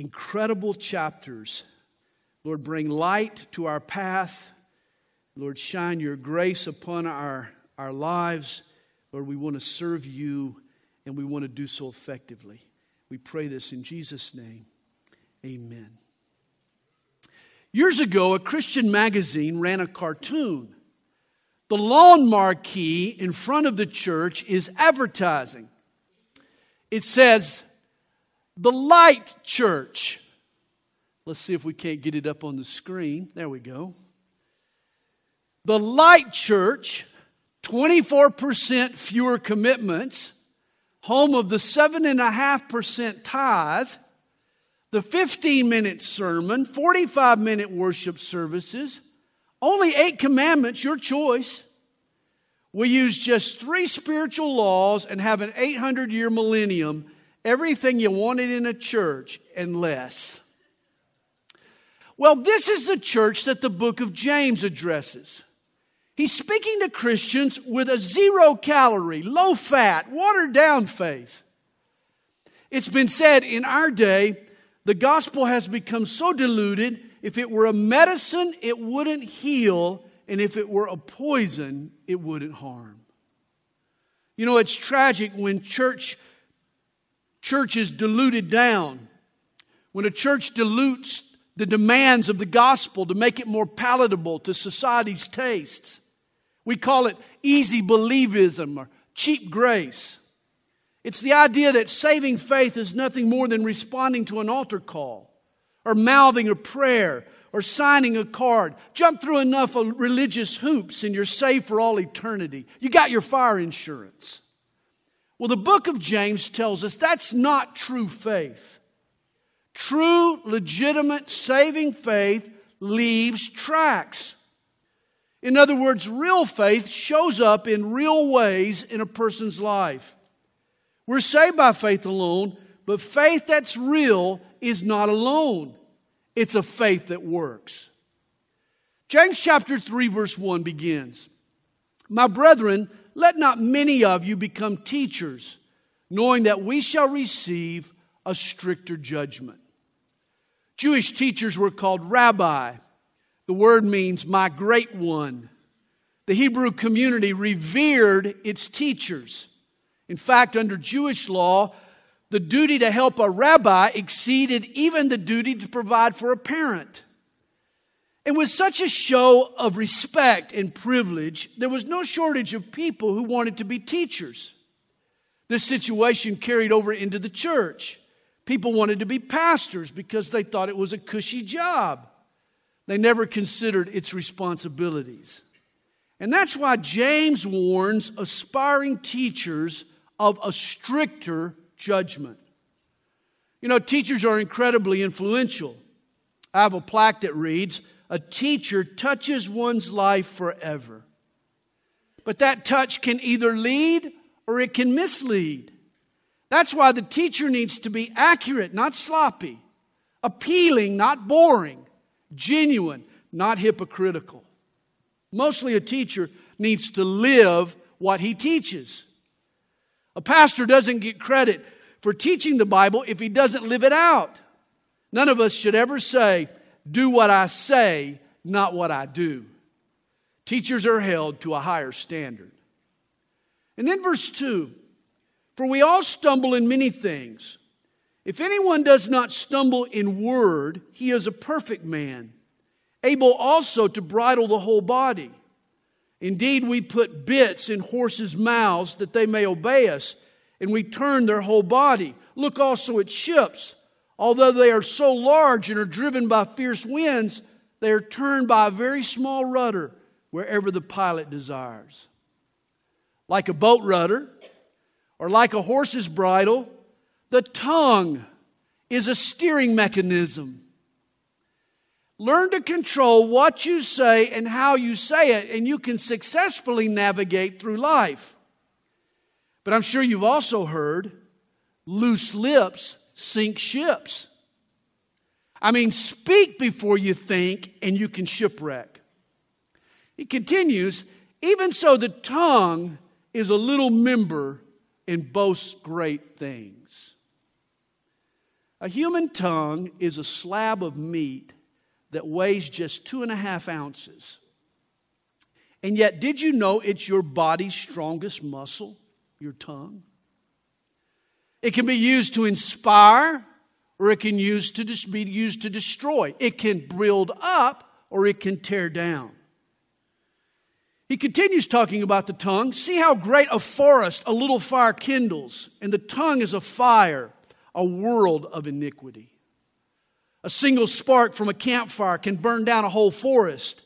incredible chapters. Lord, bring light to our path. Lord, shine your grace upon our, our lives. Lord, we want to serve you and we want to do so effectively. We pray this in Jesus' name. Amen. Years ago, a Christian magazine ran a cartoon. The lawn marquee in front of the church is advertising. It says, The Lite Church. Let's see if we can't get it up on the screen. There we go. The Lite Church, 24% fewer commitments, home of the 7.5% tithe, the 15 minute sermon, 45 minute worship services, only eight commandments, your choice. We use just three spiritual laws and have an 800 year millennium, everything you wanted in a church and less. Well, this is the church that the book of James addresses. He's speaking to Christians with a zero calorie, low fat, watered down faith. It's been said in our day, the gospel has become so diluted, if it were a medicine, it wouldn't heal, and if it were a poison, it wouldn't harm. You know, it's tragic when church church is diluted down. When a church dilutes the demands of the gospel to make it more palatable to society's tastes. We call it easy believism or cheap grace. It's the idea that saving faith is nothing more than responding to an altar call or mouthing a prayer or signing a card. Jump through enough religious hoops and you're saved for all eternity. You got your fire insurance. Well, the book of James tells us that's not true faith. True, legitimate, saving faith leaves tracks. In other words, real faith shows up in real ways in a person's life. We're saved by faith alone, but faith that's real is not alone. It's a faith that works. James chapter 3, verse 1 begins My brethren, let not many of you become teachers, knowing that we shall receive a stricter judgment. Jewish teachers were called rabbi. The word means my great one. The Hebrew community revered its teachers. In fact, under Jewish law, the duty to help a rabbi exceeded even the duty to provide for a parent. And with such a show of respect and privilege, there was no shortage of people who wanted to be teachers. This situation carried over into the church. People wanted to be pastors because they thought it was a cushy job. They never considered its responsibilities. And that's why James warns aspiring teachers of a stricter judgment. You know, teachers are incredibly influential. I have a plaque that reads, A teacher touches one's life forever. But that touch can either lead or it can mislead. That's why the teacher needs to be accurate, not sloppy, appealing, not boring, genuine, not hypocritical. Mostly a teacher needs to live what he teaches. A pastor doesn't get credit for teaching the Bible if he doesn't live it out. None of us should ever say, Do what I say, not what I do. Teachers are held to a higher standard. And then verse 2 For we all stumble in many things. If anyone does not stumble in word, he is a perfect man, able also to bridle the whole body. Indeed, we put bits in horses' mouths that they may obey us, and we turn their whole body. Look also at ships. Although they are so large and are driven by fierce winds, they are turned by a very small rudder wherever the pilot desires. Like a boat rudder or like a horse's bridle, the tongue is a steering mechanism. Learn to control what you say and how you say it, and you can successfully navigate through life. But I'm sure you've also heard loose lips sink ships. I mean, speak before you think, and you can shipwreck. He continues, even so, the tongue is a little member and boasts great things. A human tongue is a slab of meat that weighs just two and a half ounces. And yet, did you know it's your body's strongest muscle, your tongue? It can be used to inspire or it can use to be used to destroy. It can build up or it can tear down. He continues talking about the tongue. See how great a forest a little fire kindles, and the tongue is a fire, a world of iniquity. A single spark from a campfire can burn down a whole forest.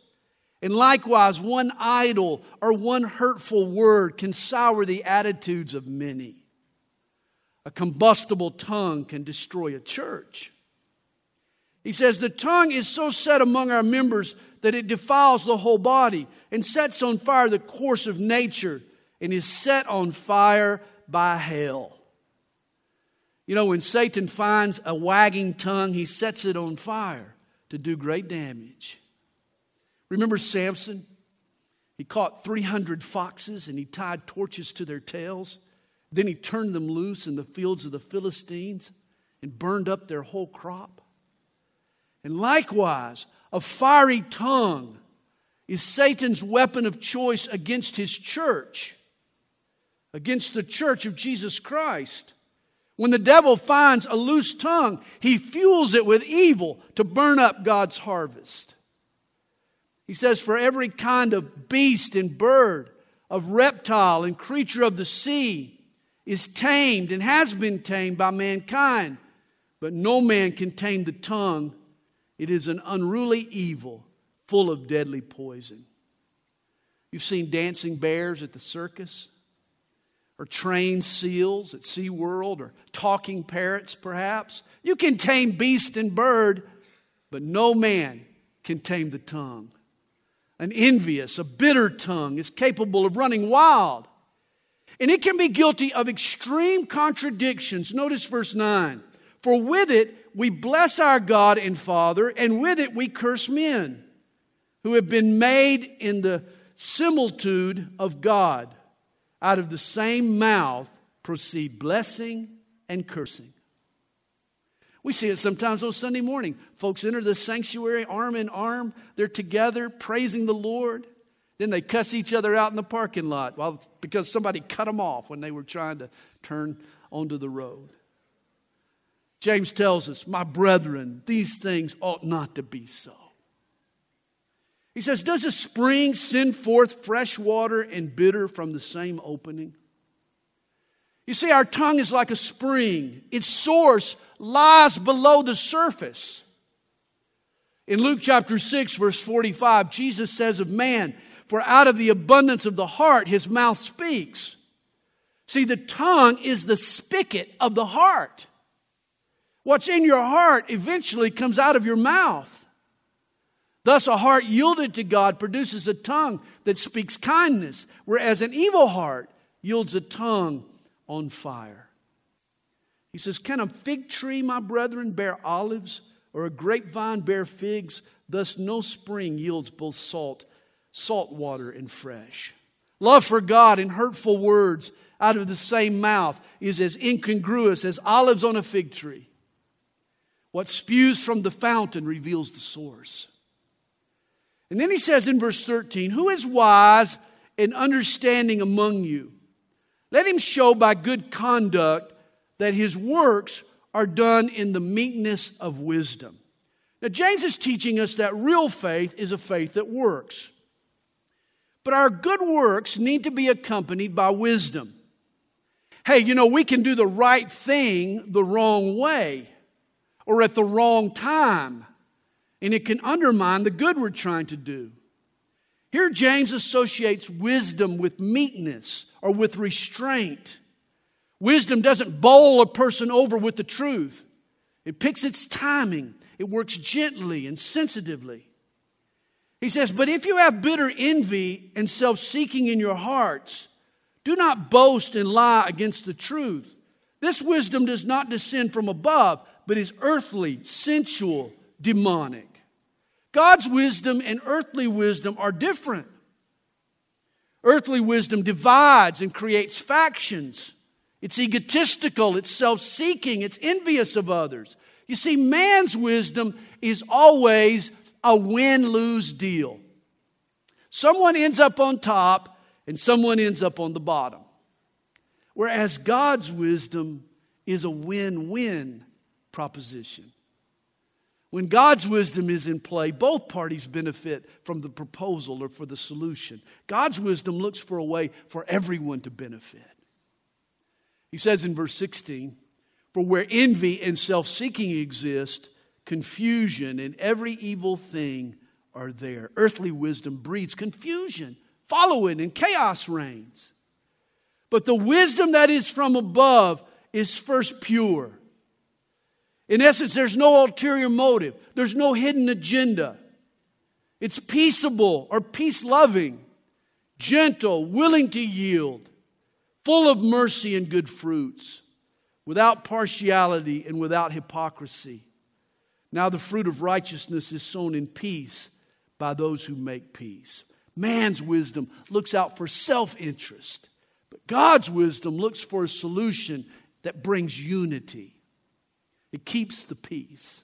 And likewise, one idle or one hurtful word can sour the attitudes of many. A combustible tongue can destroy a church. He says, The tongue is so set among our members that it defiles the whole body and sets on fire the course of nature and is set on fire by hell. You know, when Satan finds a wagging tongue, he sets it on fire to do great damage. Remember Samson? He caught 300 foxes and he tied torches to their tails. Then he turned them loose in the fields of the Philistines and burned up their whole crop. And likewise, a fiery tongue is Satan's weapon of choice against his church, against the church of Jesus Christ. When the devil finds a loose tongue, he fuels it with evil to burn up God's harvest. He says, For every kind of beast and bird, of reptile and creature of the sea, is tamed and has been tamed by mankind, but no man can tame the tongue. It is an unruly evil full of deadly poison. You've seen dancing bears at the circus, or trained seals at SeaWorld, or talking parrots, perhaps. You can tame beast and bird, but no man can tame the tongue. An envious, a bitter tongue is capable of running wild. And it can be guilty of extreme contradictions. Notice verse 9. For with it we bless our God and Father, and with it we curse men who have been made in the similitude of God. Out of the same mouth proceed blessing and cursing. We see it sometimes on Sunday morning. Folks enter the sanctuary arm in arm, they're together praising the Lord. Then they cuss each other out in the parking lot while, because somebody cut them off when they were trying to turn onto the road. James tells us, My brethren, these things ought not to be so. He says, Does a spring send forth fresh water and bitter from the same opening? You see, our tongue is like a spring, its source lies below the surface. In Luke chapter 6, verse 45, Jesus says of man, For out of the abundance of the heart his mouth speaks. See, the tongue is the spigot of the heart. What's in your heart eventually comes out of your mouth. Thus, a heart yielded to God produces a tongue that speaks kindness, whereas an evil heart yields a tongue on fire. He says, Can a fig tree, my brethren, bear olives, or a grapevine bear figs? Thus, no spring yields both salt, salt water, and fresh. Love for God and hurtful words out of the same mouth is as incongruous as olives on a fig tree. What spews from the fountain reveals the source. And then he says in verse 13, Who is wise and understanding among you? Let him show by good conduct that his works are done in the meekness of wisdom. Now, James is teaching us that real faith is a faith that works. But our good works need to be accompanied by wisdom. Hey, you know, we can do the right thing the wrong way or at the wrong time, and it can undermine the good we're trying to do. Here, James associates wisdom with meekness or with restraint. Wisdom doesn't bowl a person over with the truth, it picks its timing, it works gently and sensitively. He says, But if you have bitter envy and self seeking in your hearts, do not boast and lie against the truth. This wisdom does not descend from above, but is earthly, sensual, demonic. God's wisdom and earthly wisdom are different. Earthly wisdom divides and creates factions. It's egotistical, it's self seeking, it's envious of others. You see, man's wisdom is always a win lose deal. Someone ends up on top and someone ends up on the bottom. Whereas God's wisdom is a win win proposition. When God's wisdom is in play, both parties benefit from the proposal or for the solution. God's wisdom looks for a way for everyone to benefit. He says in verse 16, For where envy and self seeking exist, confusion and every evil thing are there. Earthly wisdom breeds confusion, following, and chaos reigns. But the wisdom that is from above is first pure. In essence, there's no ulterior motive, there's no hidden agenda. It's peaceable or peace loving, gentle, willing to yield, full of mercy and good fruits, without partiality and without hypocrisy. Now the fruit of righteousness is sown in peace by those who make peace. Man's wisdom looks out for self interest, but God's wisdom looks for a solution that brings unity. It keeps the peace.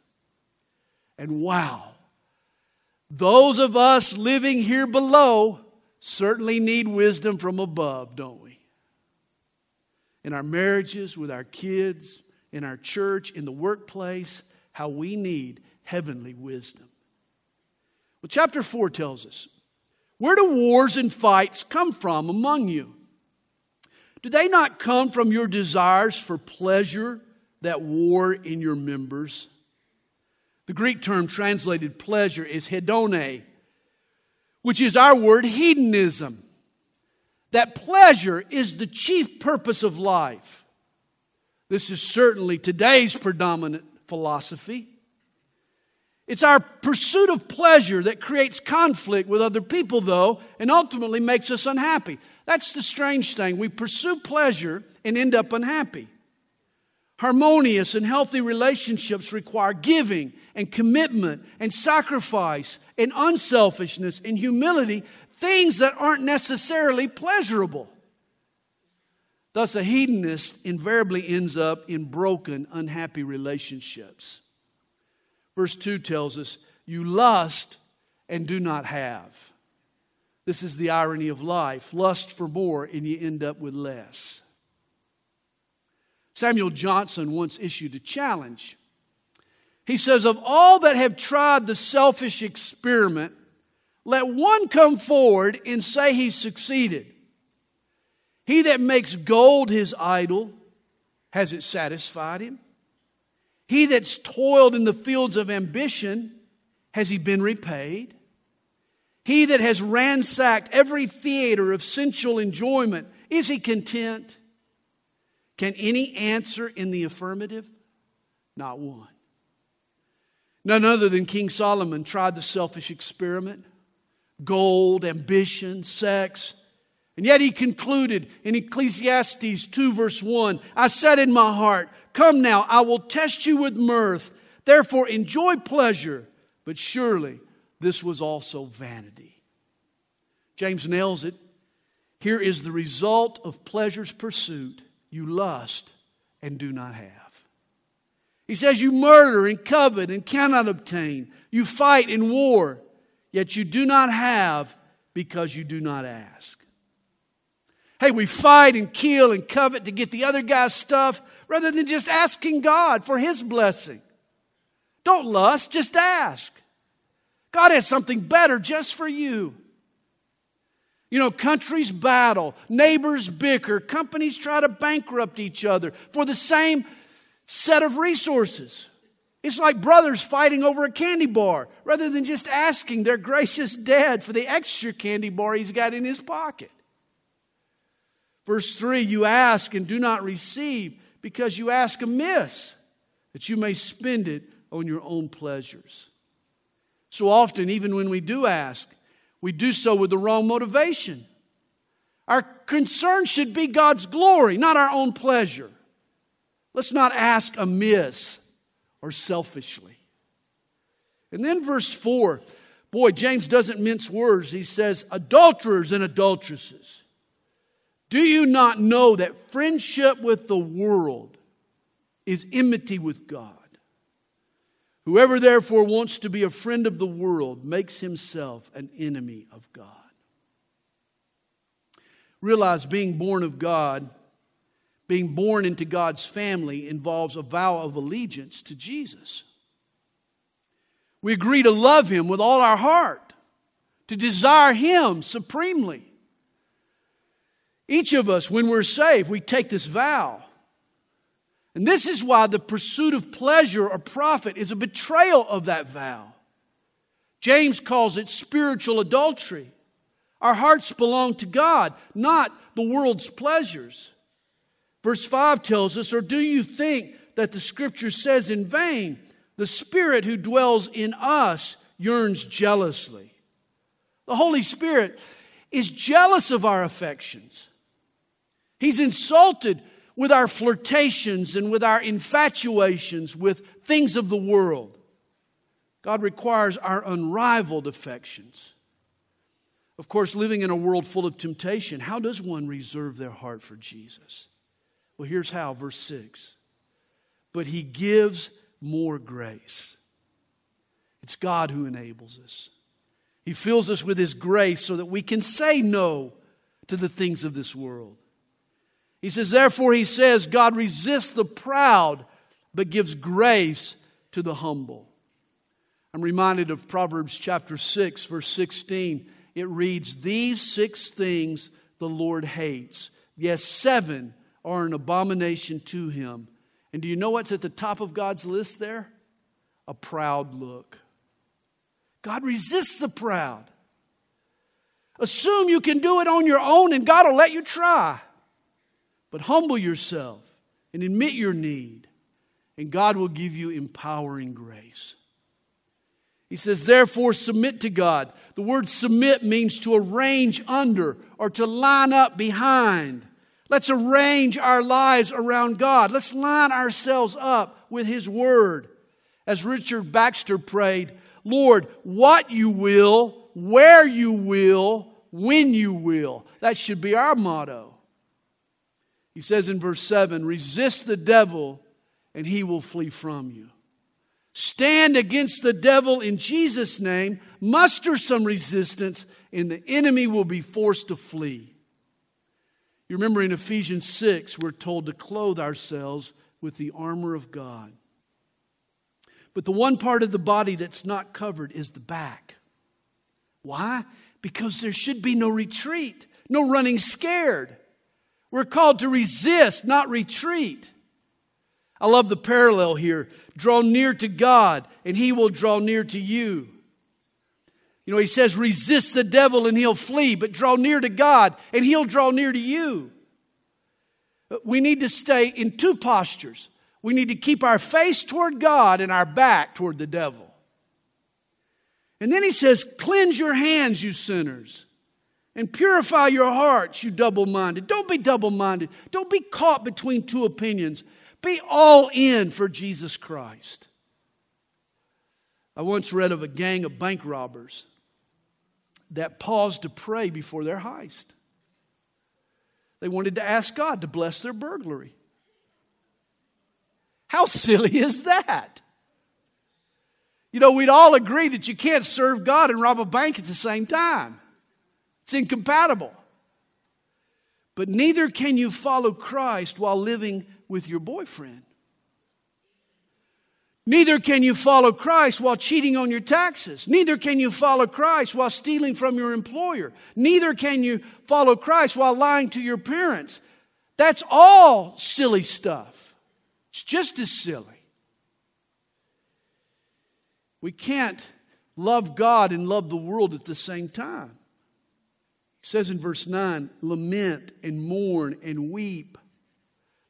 And wow, those of us living here below certainly need wisdom from above, don't we? In our marriages, with our kids, in our church, in the workplace, how we need heavenly wisdom. Well, chapter 4 tells us where do wars and fights come from among you? Do they not come from your desires for pleasure that war in your members? The Greek term translated pleasure is hedone, which is our word hedonism. That pleasure is the chief purpose of life. This is certainly today's predominant philosophy. It's our pursuit of pleasure that creates conflict with other people, though, and ultimately makes us unhappy. That's the strange thing. We pursue pleasure and end up unhappy. Harmonious and healthy relationships require giving and commitment and sacrifice and unselfishness and humility, things that aren't necessarily pleasurable. Thus, a hedonist invariably ends up in broken, unhappy relationships. Verse 2 tells us, You lust and do not have. This is the irony of life lust for more, and you end up with less. Samuel Johnson once issued a challenge. He says, Of all that have tried the selfish experiment, let one come forward and say he succeeded. He that makes gold his idol, has it satisfied him? He that's toiled in the fields of ambition, has he been repaid? He that has ransacked every theater of sensual enjoyment, is he content? Can any answer in the affirmative? Not one. None other than King Solomon tried the selfish experiment gold, ambition, sex. And yet he concluded in Ecclesiastes 2, verse 1 I said in my heart, Come now, I will test you with mirth. Therefore, enjoy pleasure. But surely this was also vanity. James nails it. Here is the result of pleasure's pursuit you lust and do not have. He says, You murder and covet and cannot obtain. You fight in war, yet you do not have because you do not ask. Hey, we fight and kill and covet to get the other guy's stuff rather than just asking God for His blessing. Don't lust, just ask. God has something better just for you. You know, countries battle, neighbors bicker, companies try to bankrupt each other for the same set of resources. It's like brothers fighting over a candy bar rather than just asking their gracious dad for the extra candy bar he's got in his pocket. Verse 3 You ask and do not receive because you ask amiss, that you may spend it on your own pleasures. So often, even when we do ask, we do so with the wrong motivation. Our concern should be God's glory, not our own pleasure. Let's not ask amiss or selfishly. And then verse 4, boy, James doesn't mince words. He says, adulterers and adulteresses. Do you not know that friendship with the world is enmity with God? Whoever therefore wants to be a friend of the world makes himself an enemy of God. Realize being born of God, being born into God's family, involves a vow of allegiance to Jesus. We agree to love Him with all our heart, to desire Him supremely. Each of us, when we're saved, we take this vow. And this is why the pursuit of pleasure or profit is a betrayal of that vow. James calls it spiritual adultery. Our hearts belong to God, not the world's pleasures. Verse 5 tells us, Or do you think that the scripture says in vain, the Spirit who dwells in us yearns jealously? The Holy Spirit is jealous of our affections. He's insulted with our flirtations and with our infatuations with things of the world. God requires our unrivaled affections. Of course, living in a world full of temptation, how does one reserve their heart for Jesus? Well, here's how, verse 6. But he gives more grace. It's God who enables us. He fills us with his grace so that we can say no to the things of this world. He says, therefore, he says, God resists the proud, but gives grace to the humble. I'm reminded of Proverbs chapter 6, verse 16 it reads, These six things the Lord hates. Yes, seven are an abomination to him. And do you know what's at the top of God's list there? A proud look. God resists the proud. Assume you can do it on your own and God will let you try. But humble yourself and admit your need, and God will give you empowering grace. He says, therefore, submit to God. The word submit means to arrange under or to line up behind. Let's arrange our lives around God. Let's line ourselves up with His Word. As Richard Baxter prayed, Lord, what you will, where you will, when you will. That should be our motto. He says in verse 7 resist the devil, and he will flee from you. Stand against the devil in Jesus' name, muster some resistance, and the enemy will be forced to flee. You remember in Ephesians 6, we're told to clothe ourselves with the armor of God. But the one part of the body that's not covered is the back. Why? Because there should be no retreat, no running scared. We're called to resist, not retreat. I love the parallel here. Draw near to God, and he will draw near to you. You know, he says, resist the devil and he'll flee, but draw near to God and he'll draw near to you. We need to stay in two postures. We need to keep our face toward God and our back toward the devil. And then he says, Cleanse your hands, you sinners, and purify your hearts, you double minded. Don't be double minded. Don't be caught between two opinions. Be all in for Jesus Christ. I once read of a gang of bank robbers that paused to pray before their heist. They wanted to ask God to bless their burglary. How silly is that? You know, we'd all agree that you can't serve God and rob a bank at the same time. It's incompatible. But neither can you follow Christ while living with your boyfriend. Neither can you follow Christ while cheating on your taxes. Neither can you follow Christ while stealing from your employer. Neither can you follow Christ while lying to your parents. That's all silly stuff. It's just as silly. We can't love God and love the world at the same time. Says in verse 9, lament and mourn and weep.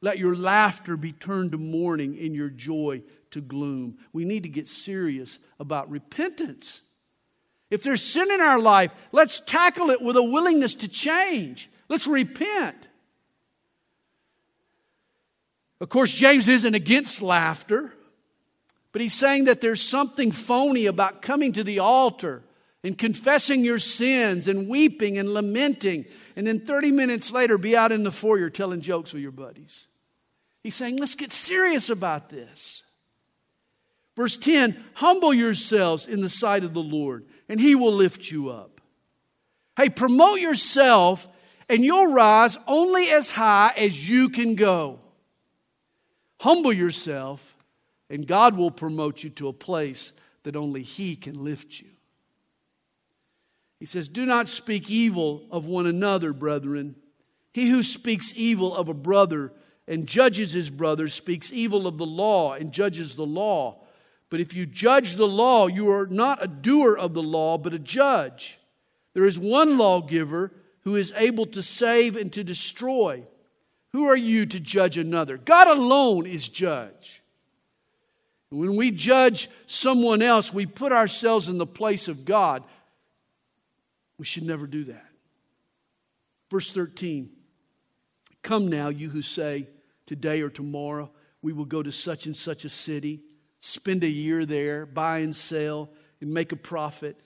Let your laughter be turned to mourning and your joy to gloom. We need to get serious about repentance. If there's sin in our life, let's tackle it with a willingness to change. Let's repent. Of course, James isn't against laughter, but he's saying that there's something phony about coming to the altar and confessing your sins and weeping and lamenting, and then 30 minutes later be out in the foyer telling jokes with your buddies. He's saying, let's get serious about this. Verse 10 Humble yourselves in the sight of the Lord, and he will lift you up. Hey, promote yourself, and you'll rise only as high as you can go. Humble yourself, and God will promote you to a place that only He can lift you. He says, Do not speak evil of one another, brethren. He who speaks evil of a brother and judges his brother speaks evil of the law and judges the law. But if you judge the law, you are not a doer of the law, but a judge. There is one lawgiver who is able to save and to destroy. Who are you to judge another? God alone is judge. When we judge someone else, we put ourselves in the place of God. We should never do that. Verse 13 Come now, you who say, Today or tomorrow, we will go to such and such a city, spend a year there, buy and sell, and make a profit,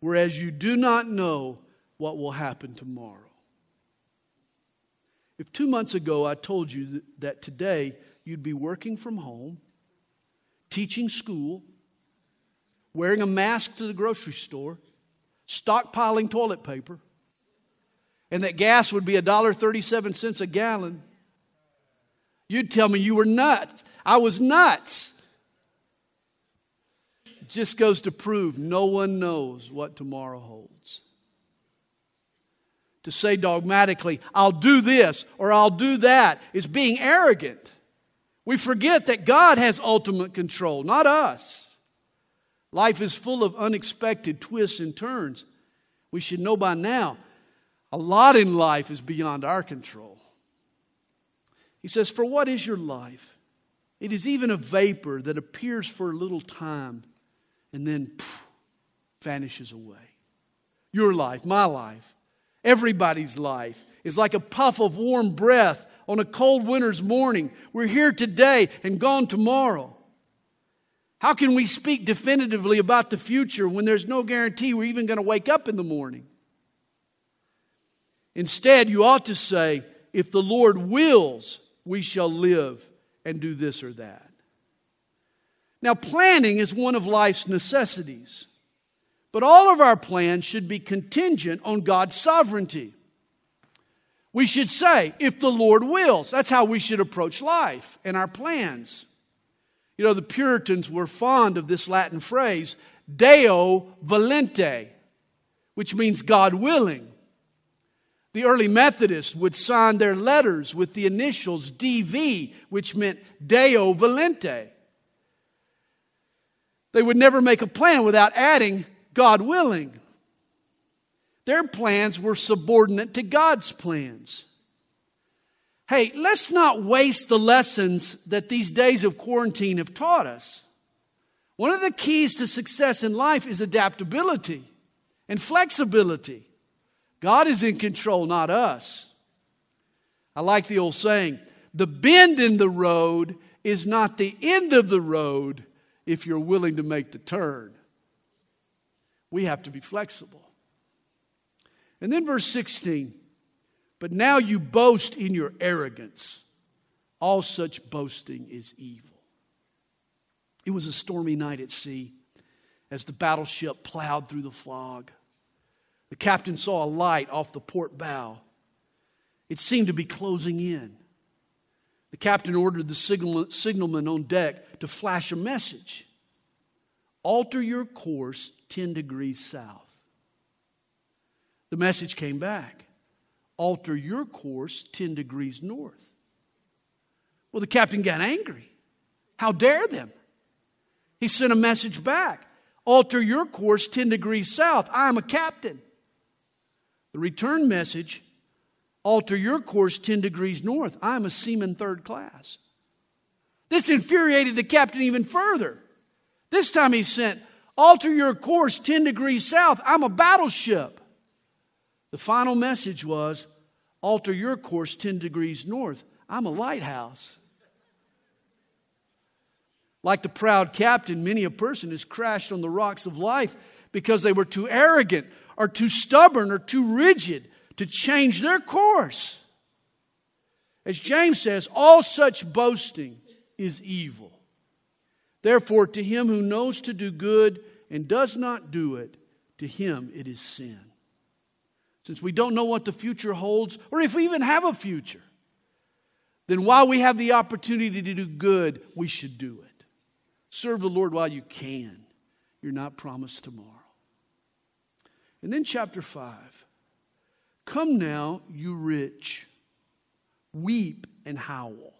whereas you do not know what will happen tomorrow. If two months ago I told you that today you'd be working from home, teaching school, wearing a mask to the grocery store, stockpiling toilet paper, and that gas would be $1.37 a gallon, you'd tell me you were nuts. I was nuts. Just goes to prove no one knows what tomorrow holds. To say dogmatically, I'll do this or I'll do that, is being arrogant. We forget that God has ultimate control, not us. Life is full of unexpected twists and turns. We should know by now a lot in life is beyond our control. He says, For what is your life? It is even a vapor that appears for a little time and then vanishes away. Your life, my life, everybody's life is like a puff of warm breath on a cold winter's morning. We're here today and gone tomorrow. How can we speak definitively about the future when there's no guarantee we're even going to wake up in the morning? Instead, you ought to say, if the Lord wills, we shall live and do this or that. Now, planning is one of life's necessities, but all of our plans should be contingent on God's sovereignty. We should say, if the Lord wills. That's how we should approach life and our plans. You know, the Puritans were fond of this Latin phrase, Deo volente, which means God willing. The early Methodists would sign their letters with the initials DV, which meant Deo Volente. They would never make a plan without adding God willing. Their plans were subordinate to God's plans. Hey, let's not waste the lessons that these days of quarantine have taught us. One of the keys to success in life is adaptability and flexibility. God is in control, not us. I like the old saying the bend in the road is not the end of the road if you're willing to make the turn. We have to be flexible. And then verse 16, but now you boast in your arrogance. All such boasting is evil. It was a stormy night at sea as the battleship plowed through the fog. The captain saw a light off the port bow. It seemed to be closing in. The captain ordered the signal, signalman on deck to flash a message Alter your course 10 degrees south. The message came back Alter your course 10 degrees north. Well, the captain got angry. How dare them? He sent a message back Alter your course 10 degrees south. I am a captain. The return message alter your course 10 degrees north. I'm a seaman third class. This infuriated the captain even further. This time he sent, alter your course 10 degrees south. I'm a battleship. The final message was, alter your course 10 degrees north. I'm a lighthouse. Like the proud captain, many a person has crashed on the rocks of life because they were too arrogant or too stubborn or too rigid to change their course. As James says, all such boasting is evil. Therefore, to him who knows to do good and does not do it, to him it is sin. Since we don't know what the future holds, or if we even have a future, then while we have the opportunity to do good, we should do it. Serve the Lord while you can. You're not promised tomorrow. And then, chapter 5 Come now, you rich, weep and howl.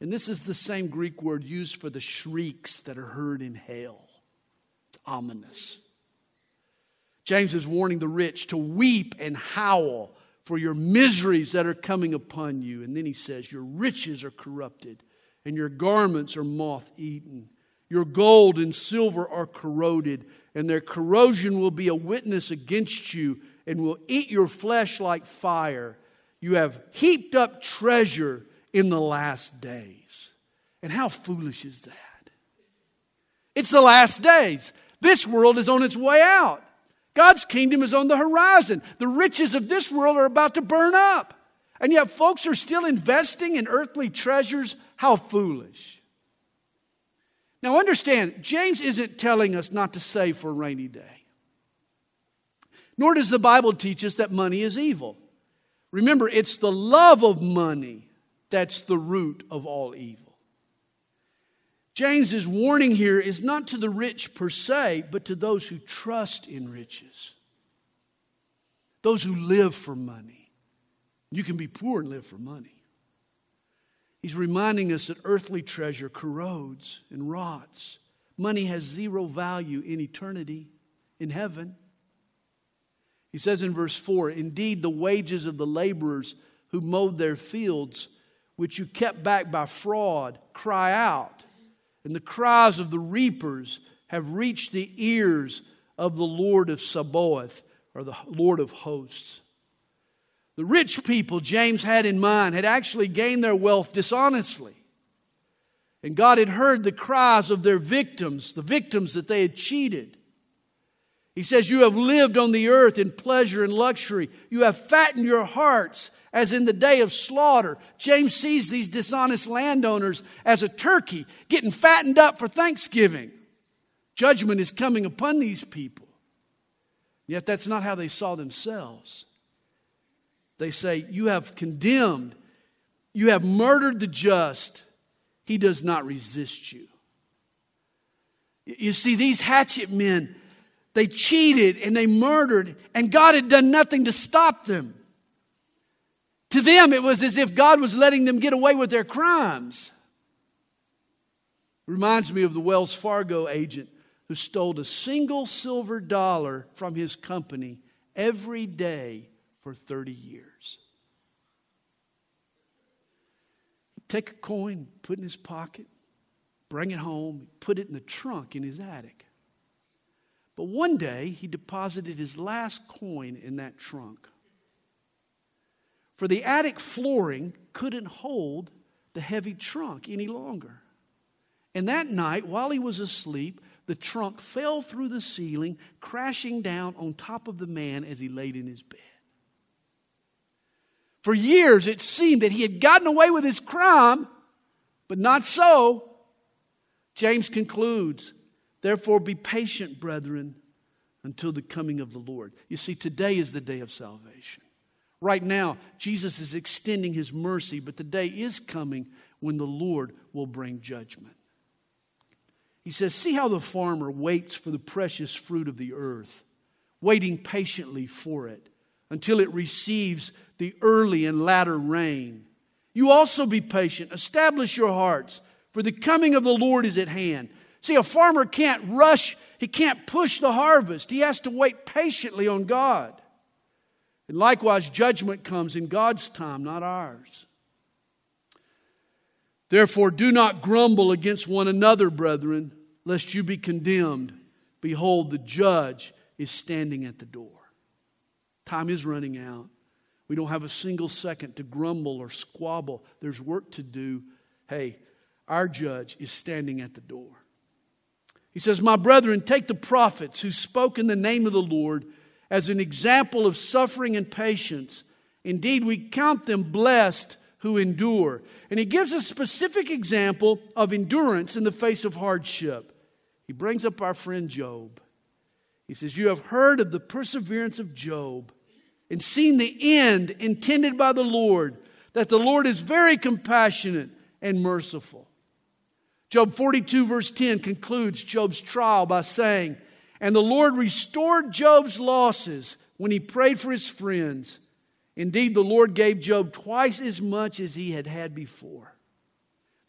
And this is the same Greek word used for the shrieks that are heard in hell. It's ominous. James is warning the rich to weep and howl for your miseries that are coming upon you. And then he says, Your riches are corrupted, and your garments are moth eaten. Your gold and silver are corroded, and their corrosion will be a witness against you and will eat your flesh like fire. You have heaped up treasure in the last days. And how foolish is that? It's the last days. This world is on its way out. God's kingdom is on the horizon. The riches of this world are about to burn up. And yet, folks are still investing in earthly treasures. How foolish. Now, understand, James isn't telling us not to save for a rainy day. Nor does the Bible teach us that money is evil. Remember, it's the love of money that's the root of all evil. James's warning here is not to the rich per se, but to those who trust in riches, those who live for money. You can be poor and live for money. He's reminding us that earthly treasure corrodes and rots. Money has zero value in eternity, in heaven. He says in verse 4 Indeed, the wages of the laborers who mowed their fields which you kept back by fraud, cry out. And the cries of the reapers have reached the ears of the Lord of Sabaoth, or the Lord of hosts. The rich people James had in mind had actually gained their wealth dishonestly. And God had heard the cries of their victims, the victims that they had cheated. He says, You have lived on the earth in pleasure and luxury. You have fattened your hearts as in the day of slaughter. James sees these dishonest landowners as a turkey getting fattened up for Thanksgiving. Judgment is coming upon these people. Yet that's not how they saw themselves. They say, You have condemned, you have murdered the just. He does not resist you. You see, these hatchet men, they cheated and they murdered, and God had done nothing to stop them. To them, it was as if God was letting them get away with their crimes. Reminds me of the Wells Fargo agent who stole a single silver dollar from his company every day for 30 years. Take a coin, put it in his pocket, bring it home, put it in the trunk in his attic. But one day, he deposited his last coin in that trunk for the attic flooring couldn't hold the heavy trunk any longer. And that night, while he was asleep, the trunk fell through the ceiling, crashing down on top of the man as he laid in his bed. For years, it seemed that he had gotten away with his crime, but not so. James concludes, Therefore, be patient, brethren, until the coming of the Lord. You see, today is the day of salvation. Right now, Jesus is extending his mercy, but the day is coming when the Lord will bring judgment. He says, See how the farmer waits for the precious fruit of the earth, waiting patiently for it until it receives the early and latter rain. You also be patient, establish your hearts, for the coming of the Lord is at hand. See, a farmer can't rush, he can't push the harvest, he has to wait patiently on God. And likewise, judgment comes in God's time, not ours. Therefore, do not grumble against one another, brethren, lest you be condemned. Behold, the judge is standing at the door. Time is running out. We don't have a single second to grumble or squabble. There's work to do. Hey, our judge is standing at the door. He says, My brethren, take the prophets who spoke in the name of the Lord as an example of suffering and patience. Indeed, we count them blessed who endure. And he gives a specific example of endurance in the face of hardship. He brings up our friend Job. He says, You have heard of the perseverance of Job and seen the end intended by the Lord, that the Lord is very compassionate and merciful. Job 42, verse 10 concludes Job's trial by saying, And the Lord restored Job's losses when he prayed for his friends. Indeed, the Lord gave Job twice as much as he had had before.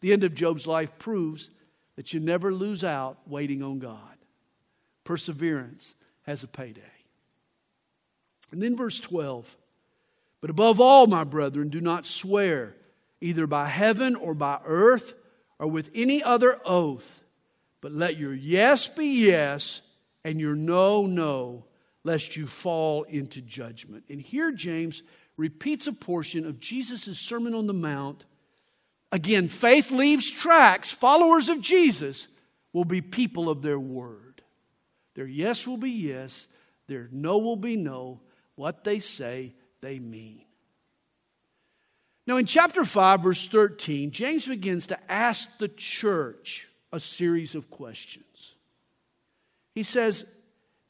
The end of Job's life proves that you never lose out waiting on God. Perseverance has a payday. And then verse 12 But above all, my brethren, do not swear either by heaven or by earth or with any other oath, but let your yes be yes and your no, no, lest you fall into judgment. And here James repeats a portion of Jesus' Sermon on the Mount. Again, faith leaves tracks. Followers of Jesus will be people of their word. Their yes will be yes, their no will be no. What they say, they mean. Now, in chapter 5, verse 13, James begins to ask the church a series of questions. He says,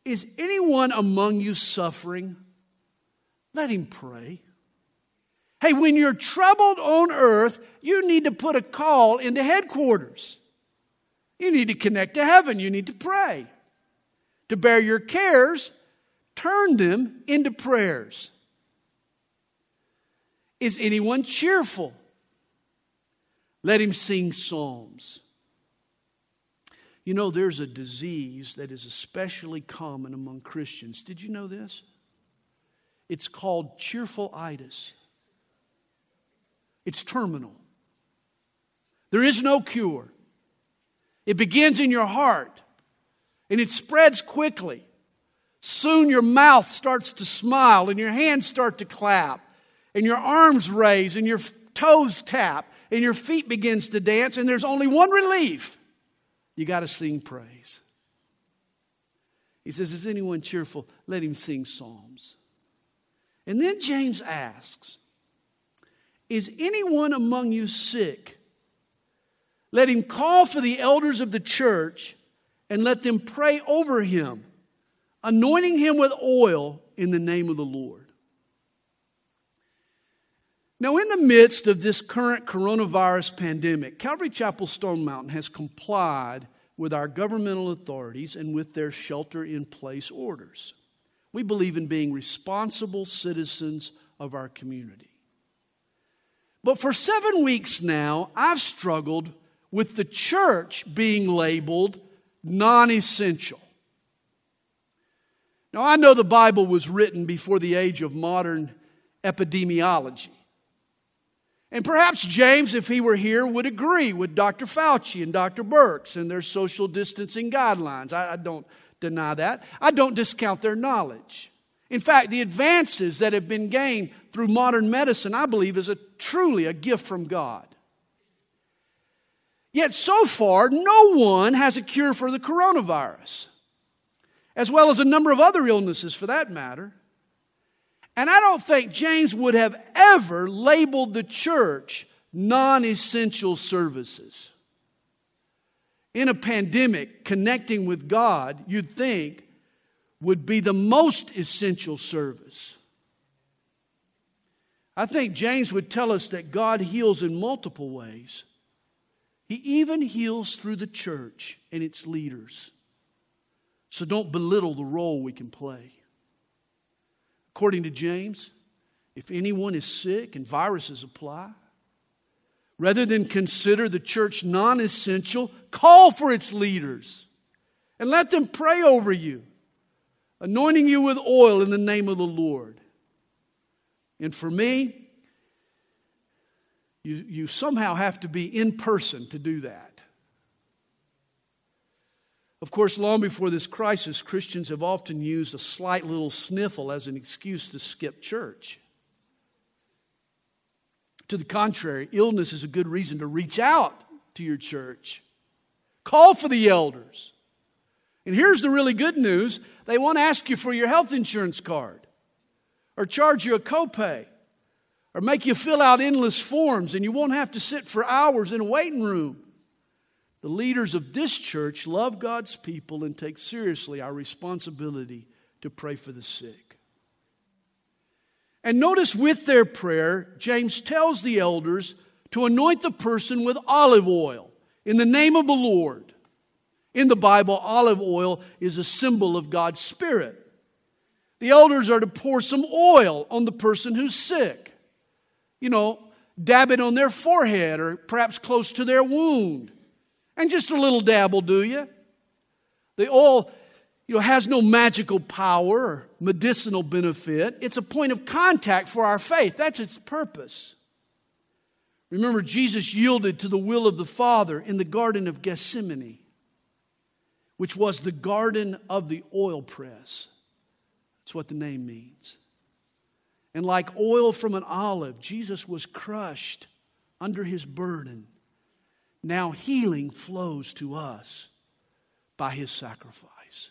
Is anyone among you suffering? Let him pray. Hey, when you're troubled on earth, you need to put a call into headquarters. You need to connect to heaven. You need to pray. To bear your cares, turn them into prayers. Is anyone cheerful? Let him sing psalms. You know, there's a disease that is especially common among Christians. Did you know this? It's called cheerful itis. It's terminal. There is no cure. It begins in your heart and it spreads quickly. Soon your mouth starts to smile and your hands start to clap and your arms raise and your toes tap and your feet begins to dance and there's only one relief you got to sing praise. He says is anyone cheerful? Let him sing psalms. And then james asks is anyone among you sick? Let him call for the elders of the church and let them pray over him anointing him with oil in the name of the lord now, in the midst of this current coronavirus pandemic, Calvary Chapel Stone Mountain has complied with our governmental authorities and with their shelter in place orders. We believe in being responsible citizens of our community. But for seven weeks now, I've struggled with the church being labeled non essential. Now, I know the Bible was written before the age of modern epidemiology. And perhaps James, if he were here, would agree with Dr. Fauci and Dr. Birx and their social distancing guidelines. I, I, don't deny that. I don't discount their knowledge. In fact, the advances that have been gained through modern medicine, I believe, is a, truly a gift from God. Yet so far, no one has a cure for the coronavirus, as well as a number of other illnesses for that matter. And I don't think James would have ever labeled the church non essential services. In a pandemic, connecting with God, you'd think, would be the most essential service. I think James would tell us that God heals in multiple ways. He even heals through the church and its leaders. So don't belittle the role we can play. According to James, if anyone is sick and viruses apply, rather than consider the church non essential, call for its leaders and let them pray over you, anointing you with oil in the name of the Lord. And for me, you, you somehow have to be in person to do that. Of course, long before this crisis, Christians have often used a slight little sniffle as an excuse to skip church. To the contrary, illness is a good reason to reach out to your church. Call for the elders. And here's the really good news they won't ask you for your health insurance card or charge you a copay or make you fill out endless forms and you won't have to sit for hours in a waiting room. The leaders of this church love God's people and take seriously our responsibility to pray for the sick. And notice with their prayer, James tells the elders to anoint the person with olive oil in the name of the Lord. In the Bible, olive oil is a symbol of God's Spirit. The elders are to pour some oil on the person who's sick. You know, dab it on their forehead or perhaps close to their wound. And just a little dab will do you. The oil you know, has no magical power or medicinal benefit. It's a point of contact for our faith. That's its purpose. Remember, Jesus yielded to the will of the Father in the Garden of Gethsemane, which was the garden of the oil press. That's what the name means. And like oil from an olive, Jesus was crushed under his burden. Now healing flows to us by his sacrifice.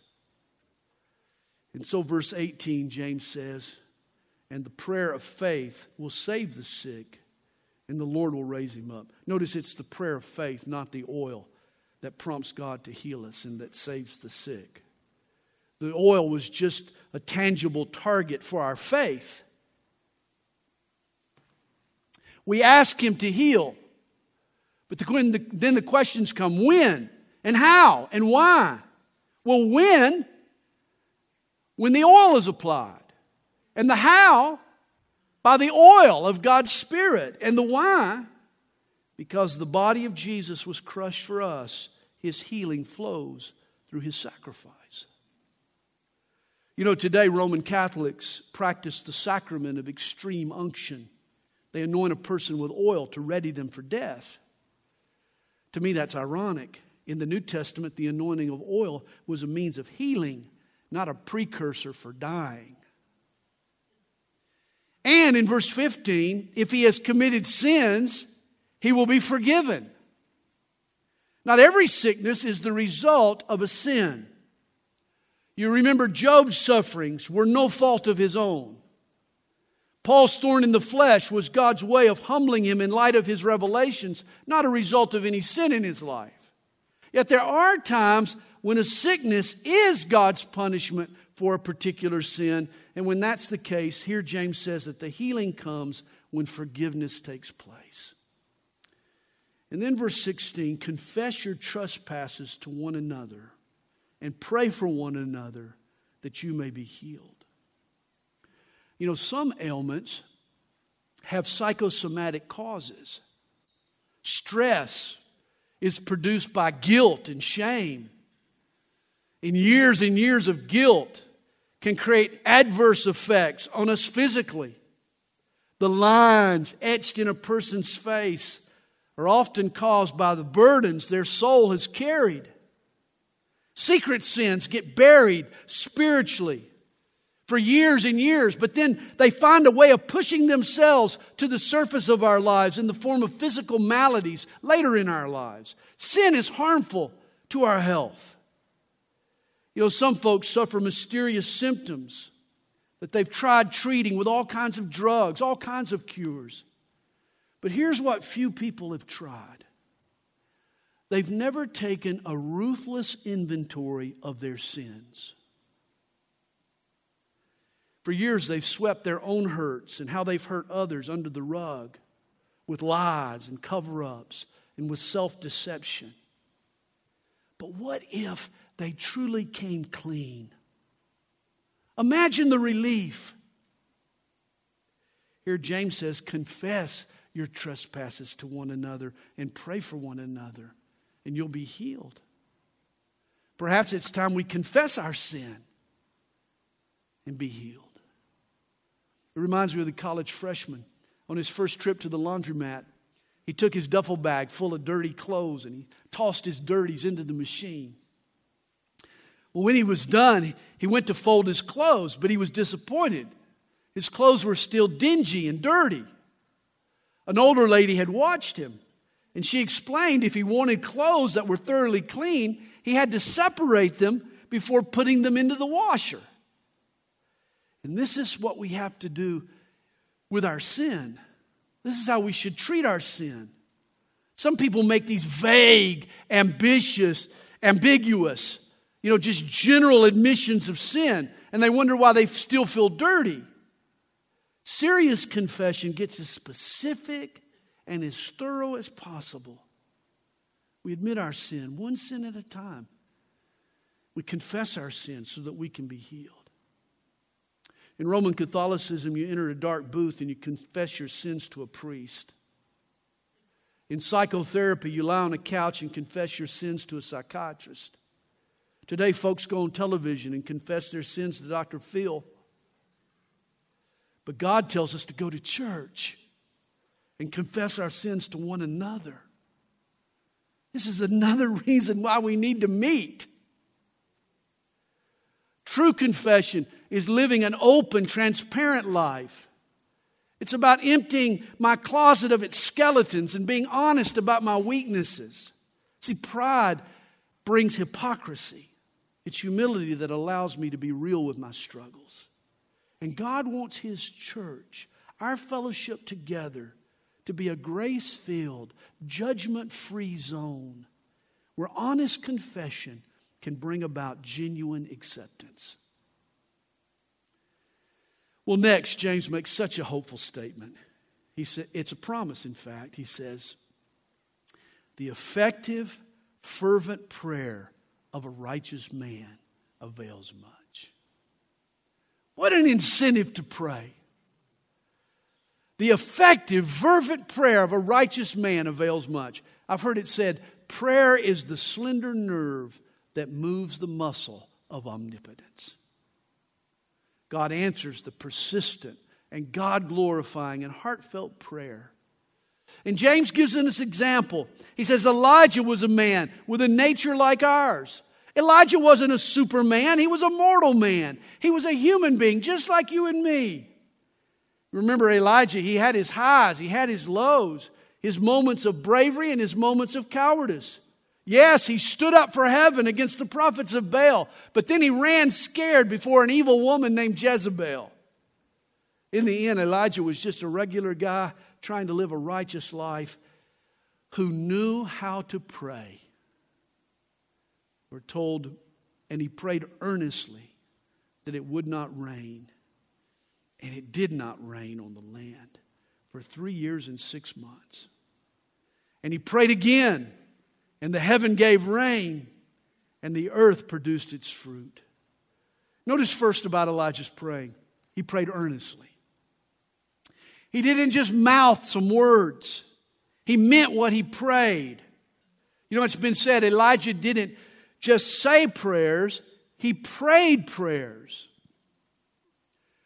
And so, verse 18, James says, and the prayer of faith will save the sick, and the Lord will raise him up. Notice it's the prayer of faith, not the oil, that prompts God to heal us and that saves the sick. The oil was just a tangible target for our faith. We ask Him to heal, but the, then the questions come when and how and why? Well, when when the oil is applied. And the how? By the oil of God's Spirit. And the why? Because the body of Jesus was crushed for us, his healing flows through his sacrifice. You know, today Roman Catholics practice the sacrament of extreme unction. They anoint a person with oil to ready them for death. To me, that's ironic. In the New Testament, the anointing of oil was a means of healing not a precursor for dying. And in verse 15, if he has committed sins, he will be forgiven. Not every sickness is the result of a sin. You remember Job's sufferings were no fault of his own. Paul's thorn in the flesh was God's way of humbling him in light of his revelations, not a result of any sin in his life. Yet there are times when a sickness is God's punishment for a particular sin. And when that's the case, here James says that the healing comes when forgiveness takes place. And then verse 16 confess your trespasses to one another and pray for one another that you may be healed. You know, some ailments have psychosomatic causes. Stress is produced by guilt and shame and years and years of guilt can create adverse effects on us physically. The lines etched in a person's face are often caused by the burdens their soul has carried. Secret sins get buried spiritually for years and years, but then they find a way of pushing themselves to the surface of our lives in the form of physical maladies later in our lives. Sin is harmful to our health. You know, some folks suffer mysterious symptoms that they've tried treating with all kinds of drugs, all kinds of cures. But here's what few people have tried they've never taken a ruthless inventory of their sins. For years, they've swept their own hurts and how they've hurt others under the rug with lies and cover ups and with self deception. But what if they truly came clean. Imagine the relief. Here, James says, confess your trespasses to one another and pray for one another, and you'll be healed. Perhaps it's time we confess our sin and be healed. It reminds me of the college freshman on his first trip to the laundromat. He took his duffel bag full of dirty clothes and he tossed his dirties into the machine. Well, when he was done, he went to fold his clothes, but he was disappointed. His clothes were still dingy and dirty. An older lady had watched him, and she explained if he wanted clothes that were thoroughly clean, he had to separate them before putting them into the washer. And this is what we have to do with our sin. This is how we should treat our sin. Some people make these vague, ambitious, ambiguous, you know, just general admissions of sin, and they wonder why they still feel dirty. Serious confession gets as specific and as thorough as possible. We admit our sin, one sin at a time. We confess our sin so that we can be healed. In Roman Catholicism, you enter a dark booth and you confess your sins to a priest. In psychotherapy, you lie on a couch and confess your sins to a psychiatrist. Today, folks go on television and confess their sins to Dr. Phil. But God tells us to go to church and confess our sins to one another. This is another reason why we need to meet. True confession is living an open, transparent life. It's about emptying my closet of its skeletons and being honest about my weaknesses. See, pride brings hypocrisy. It's humility that allows me to be real with my struggles. And God wants His church, our fellowship together, to be a grace filled, judgment free zone where honest confession can bring about genuine acceptance. Well, next, James makes such a hopeful statement. He said, it's a promise, in fact. He says, the effective, fervent prayer of a righteous man avails much. What an incentive to pray. The effective, fervent prayer of a righteous man avails much. I've heard it said, prayer is the slender nerve that moves the muscle of omnipotence. God answers the persistent and God glorifying and heartfelt prayer. And James gives us an example. He says Elijah was a man with a nature like ours. Elijah wasn't a superman, he was a mortal man. He was a human being, just like you and me. Remember Elijah, he had his highs, he had his lows, his moments of bravery and his moments of cowardice. Yes, he stood up for heaven against the prophets of Baal, but then he ran scared before an evil woman named Jezebel. In the end, Elijah was just a regular guy trying to live a righteous life who knew how to pray. We're told, and he prayed earnestly that it would not rain. And it did not rain on the land for three years and six months. And he prayed again and the heaven gave rain, and the earth produced its fruit. Notice first about Elijah's praying. He prayed earnestly. He didn't just mouth some words, he meant what he prayed. You know, it's been said Elijah didn't just say prayers, he prayed prayers.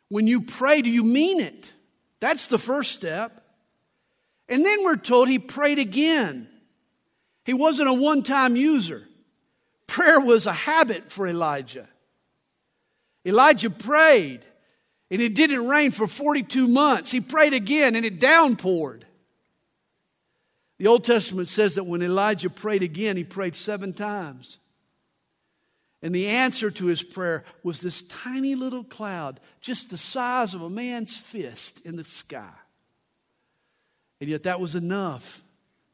When you pray, do you mean it? That's the first step. And then we're told he prayed again. He wasn't a one time user. Prayer was a habit for Elijah. Elijah prayed, and it didn't rain for 42 months. He prayed again, and it downpoured. The Old Testament says that when Elijah prayed again, he prayed seven times. And the answer to his prayer was this tiny little cloud, just the size of a man's fist in the sky. And yet that was enough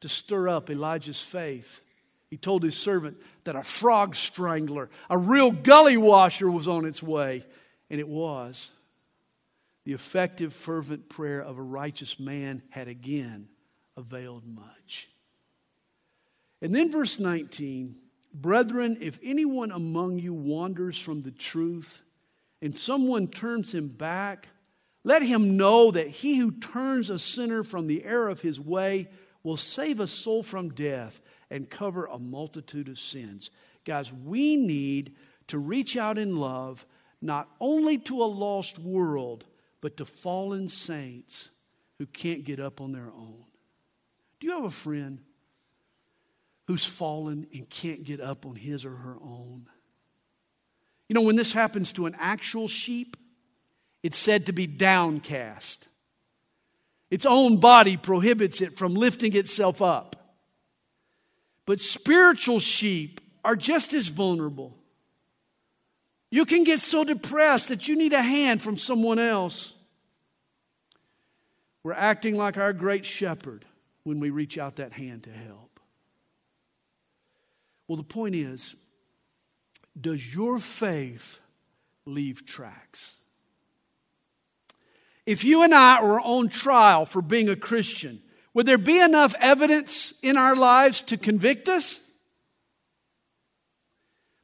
to stir up Elijah's faith. He told his servant that a frog strangler, a real gully washer, was on its way, and it was. The effective, fervent prayer of a righteous man had again availed much. And then, verse 19 Brethren, if anyone among you wanders from the truth and someone turns him back, let him know that he who turns a sinner from the error of his way will save a soul from death and cover a multitude of sins. Guys, we need to reach out in love not only to a lost world, but to fallen saints who can't get up on their own. Do you have a friend who's fallen and can't get up on his or her own? You know, when this happens to an actual sheep, it's said to be downcast. Its own body prohibits it from lifting itself up. But spiritual sheep are just as vulnerable. You can get so depressed that you need a hand from someone else. We're acting like our great shepherd when we reach out that hand to help. Well, the point is does your faith leave tracks? If you and I were on trial for being a Christian, would there be enough evidence in our lives to convict us?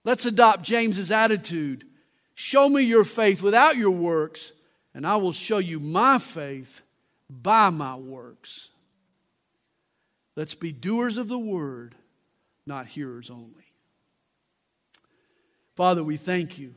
Let's adopt James's attitude. Show me your faith without your works, and I will show you my faith by my works. Let's be doers of the word, not hearers only. Father, we thank you